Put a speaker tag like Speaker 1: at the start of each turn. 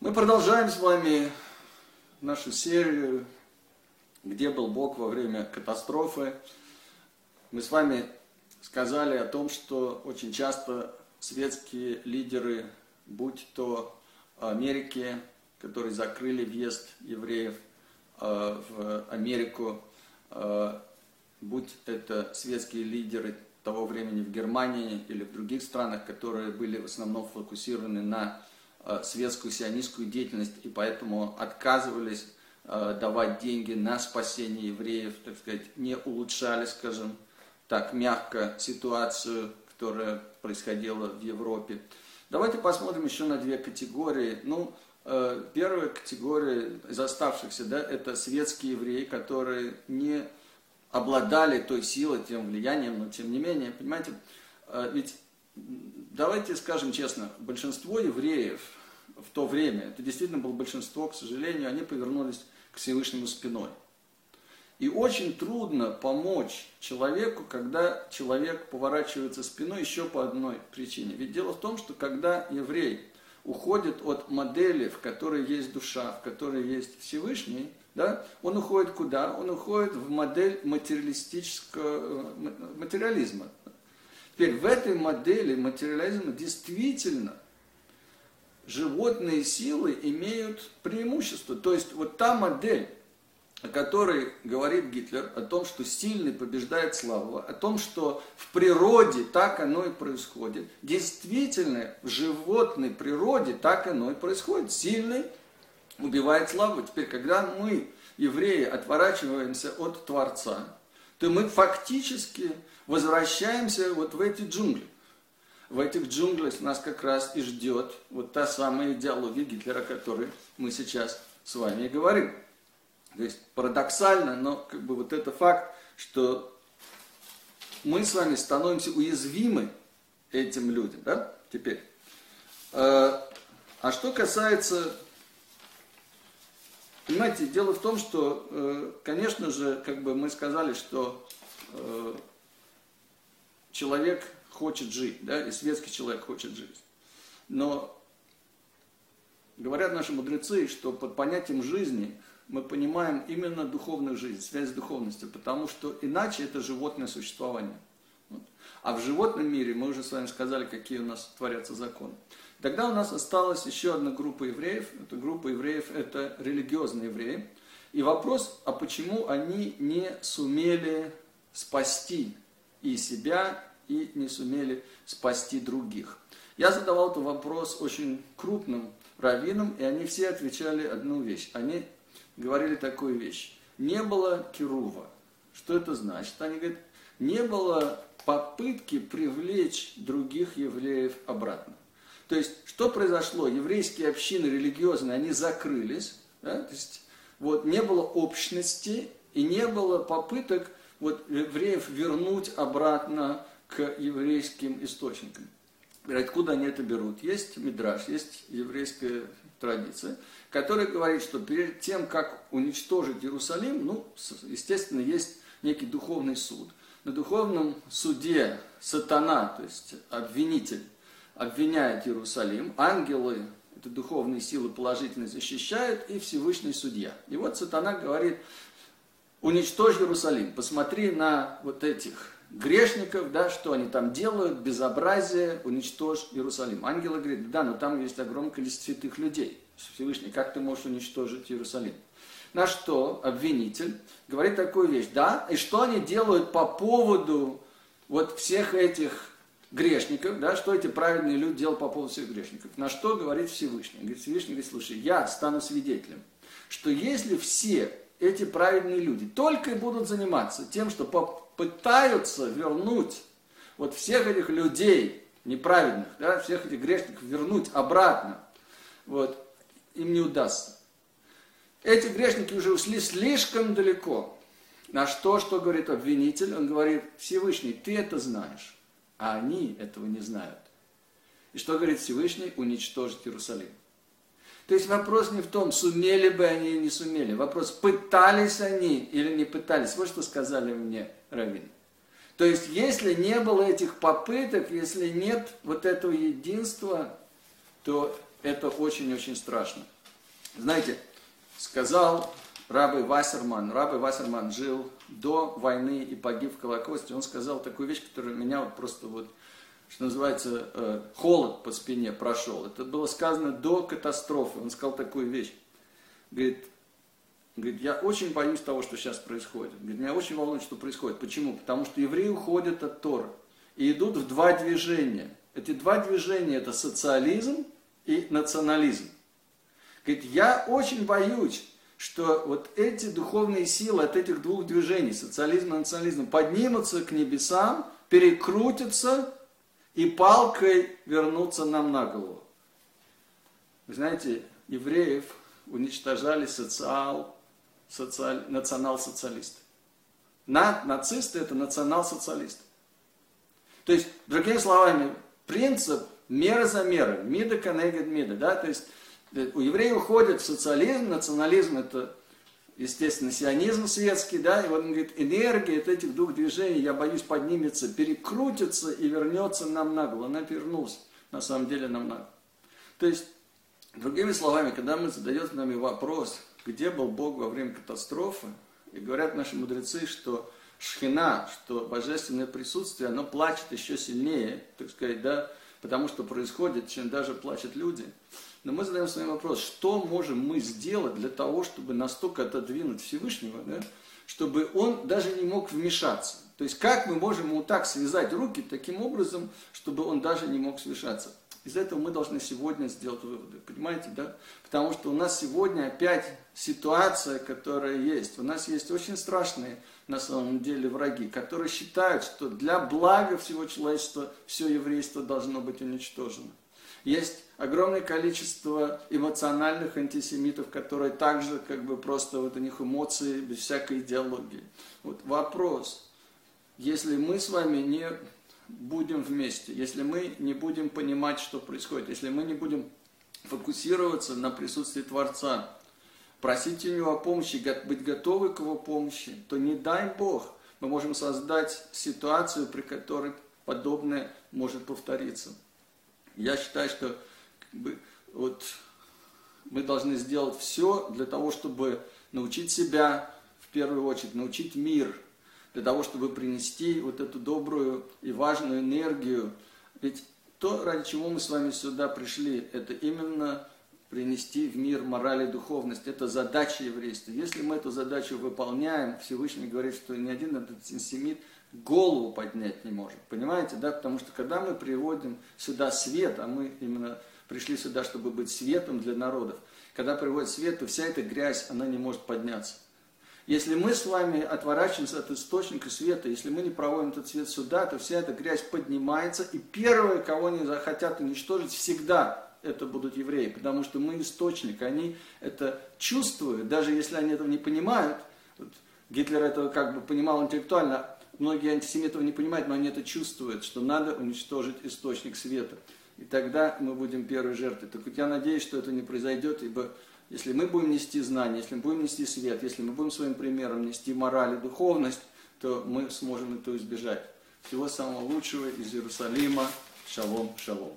Speaker 1: Мы продолжаем с вами нашу серию «Где был Бог во время катастрофы?». Мы с вами сказали о том, что очень часто светские лидеры, будь то Америки, которые закрыли въезд евреев э, в Америку, э, будь это светские лидеры того времени в Германии или в других странах, которые были в основном фокусированы на светскую сионистскую деятельность и поэтому отказывались давать деньги на спасение евреев, так сказать, не улучшали, скажем так, мягко ситуацию, которая происходила в Европе. Давайте посмотрим еще на две категории. Ну, э, первая категория из оставшихся, да, это светские евреи, которые не обладали той силой, тем влиянием, но тем не менее, понимаете, э, ведь давайте скажем честно, большинство евреев в то время, это действительно было большинство, к сожалению, они повернулись к Всевышнему спиной. И очень трудно помочь человеку, когда человек поворачивается спиной еще по одной причине. Ведь дело в том, что когда еврей уходит от модели, в которой есть душа, в которой есть Всевышний, да, он уходит куда? Он уходит в модель материалистического материализма. Теперь в этой модели материализма действительно животные силы имеют преимущество. То есть вот та модель, о которой говорит Гитлер, о том, что сильный побеждает слабого, о том, что в природе так оно и происходит. Действительно, в животной природе так оно и происходит. Сильный убивает слабого. Теперь, когда мы, евреи, отворачиваемся от Творца, то мы фактически возвращаемся вот в эти джунгли. В этих джунглях нас как раз и ждет вот та самая идеология Гитлера, о которой мы сейчас с вами и говорим. То есть парадоксально, но как бы вот это факт, что мы с вами становимся уязвимы этим людям, да, теперь. Э, а что касается, понимаете, дело в том, что, э, конечно же, как бы мы сказали, что э, человек хочет жить, да, и светский человек хочет жить. Но говорят наши мудрецы, что под понятием жизни мы понимаем именно духовную жизнь, связь с духовностью, потому что иначе это животное существование. А в животном мире мы уже с вами сказали, какие у нас творятся законы. Тогда у нас осталась еще одна группа евреев. Эта группа евреев – это религиозные евреи. И вопрос, а почему они не сумели спасти и себя, и не сумели спасти других. Я задавал этот вопрос очень крупным раввинам, и они все отвечали одну вещь. Они говорили такую вещь. Не было Кирува. Что это значит? Они говорят, не было попытки привлечь других евреев обратно. То есть, что произошло? Еврейские общины религиозные, они закрылись, да? то есть, вот, не было общности и не было попыток вот, евреев вернуть обратно к еврейским источникам. Откуда они это берут? Есть мидраж, есть еврейская традиция, которая говорит, что перед тем, как уничтожить Иерусалим, ну, естественно, есть некий духовный суд. На духовном суде сатана, то есть обвинитель, обвиняет Иерусалим, ангелы, это духовные силы положительно защищают, и Всевышний судья. И вот сатана говорит, уничтожь Иерусалим, посмотри на вот этих грешников, да, что они там делают, безобразие, уничтожь Иерусалим. Ангелы говорят, да, но там есть огромное количество святых людей. Всевышний, как ты можешь уничтожить Иерусалим? На что обвинитель говорит такую вещь, да, и что они делают по поводу вот всех этих грешников, да, что эти праведные люди делают по поводу всех грешников. На что говорит Всевышний? Говорит, Всевышний говорит, слушай, я стану свидетелем, что если все эти праведные люди только и будут заниматься тем, что пытаются вернуть вот всех этих людей неправедных, да, всех этих грешников вернуть обратно, вот, им не удастся. Эти грешники уже ушли слишком далеко. На что, что говорит обвинитель? Он говорит, Всевышний, ты это знаешь, а они этого не знают. И что говорит Всевышний? Уничтожить Иерусалим. То есть вопрос не в том, сумели бы они или не сумели. Вопрос, пытались они или не пытались. Вот что сказали мне раввины. То есть, если не было этих попыток, если нет вот этого единства, то это очень-очень страшно. Знаете, сказал Рабы Вассерман, Рабы Вассерман жил до войны и погиб в Колокосте, он сказал такую вещь, которая меня вот просто вот, что называется, э, холод по спине прошел. Это было сказано до катастрофы. Он сказал такую вещь. Говорит, говорит, я очень боюсь того, что сейчас происходит. Говорит, меня очень волнует, что происходит. Почему? Потому что евреи уходят от Тора и идут в два движения. Эти два движения это социализм и национализм. Говорит, я очень боюсь, что вот эти духовные силы от этих двух движений, социализма и национализма, поднимутся к небесам, перекрутятся и палкой вернутся нам на голову. Вы знаете, евреев уничтожали социал, социаль, национал-социалисты. На, нацисты это национал-социалисты. То есть, другими словами, принцип мера за мерой, мида конегет мида, да, то есть э, у евреев уходит в социализм, национализм это, естественно, сионизм светский, да, и вот он говорит, энергия от этих двух движений, я боюсь, поднимется, перекрутится и вернется нам на голову. Она вернулась, на самом деле, нам на голову. То есть, другими словами, когда мы задаем нами вопрос, где был Бог во время катастрофы, и говорят наши мудрецы, что шхина, что божественное присутствие, оно плачет еще сильнее, так сказать, да, потому что происходит, чем даже плачут люди. Но мы задаем свой вопрос, что можем мы сделать для того, чтобы настолько отодвинуть Всевышнего, да, чтобы он даже не мог вмешаться. То есть как мы можем ему так связать руки таким образом, чтобы он даже не мог вмешаться. Из этого мы должны сегодня сделать выводы. Понимаете, да? Потому что у нас сегодня опять ситуация, которая есть. У нас есть очень страшные на самом деле враги, которые считают, что для блага всего человечества все еврейство должно быть уничтожено. Есть огромное количество эмоциональных антисемитов, которые также как бы просто вот у них эмоции без всякой идеологии. Вот вопрос, если мы с вами не будем вместе, если мы не будем понимать, что происходит, если мы не будем фокусироваться на присутствии Творца, просить у него о помощи, быть готовы к его помощи, то не дай Бог, мы можем создать ситуацию, при которой подобное может повториться. Я считаю, что вот, мы должны сделать все для того, чтобы научить себя, в первую очередь, научить мир, для того, чтобы принести вот эту добрую и важную энергию. Ведь то, ради чего мы с вами сюда пришли, это именно принести в мир мораль и духовность. Это задача еврейства. Если мы эту задачу выполняем, Всевышний говорит, что ни один этот семит голову поднять не может. Понимаете, да? Потому что когда мы приводим сюда свет, а мы именно пришли сюда, чтобы быть светом для народов, когда приводит свет, то вся эта грязь, она не может подняться. Если мы с вами отворачиваемся от источника света, если мы не проводим этот свет сюда, то вся эта грязь поднимается, и первые, кого они захотят уничтожить, всегда это будут евреи, потому что мы источник, они это чувствуют, даже если они этого не понимают. Вот Гитлер это как бы понимал интеллектуально, многие антисемиты этого не понимают, но они это чувствуют, что надо уничтожить источник света. И тогда мы будем первой жертвой. Так вот я надеюсь, что это не произойдет, ибо если мы будем нести знания, если мы будем нести свет, если мы будем своим примером нести мораль и духовность, то мы сможем это избежать. Всего самого лучшего из Иерусалима. Шалом, шалом.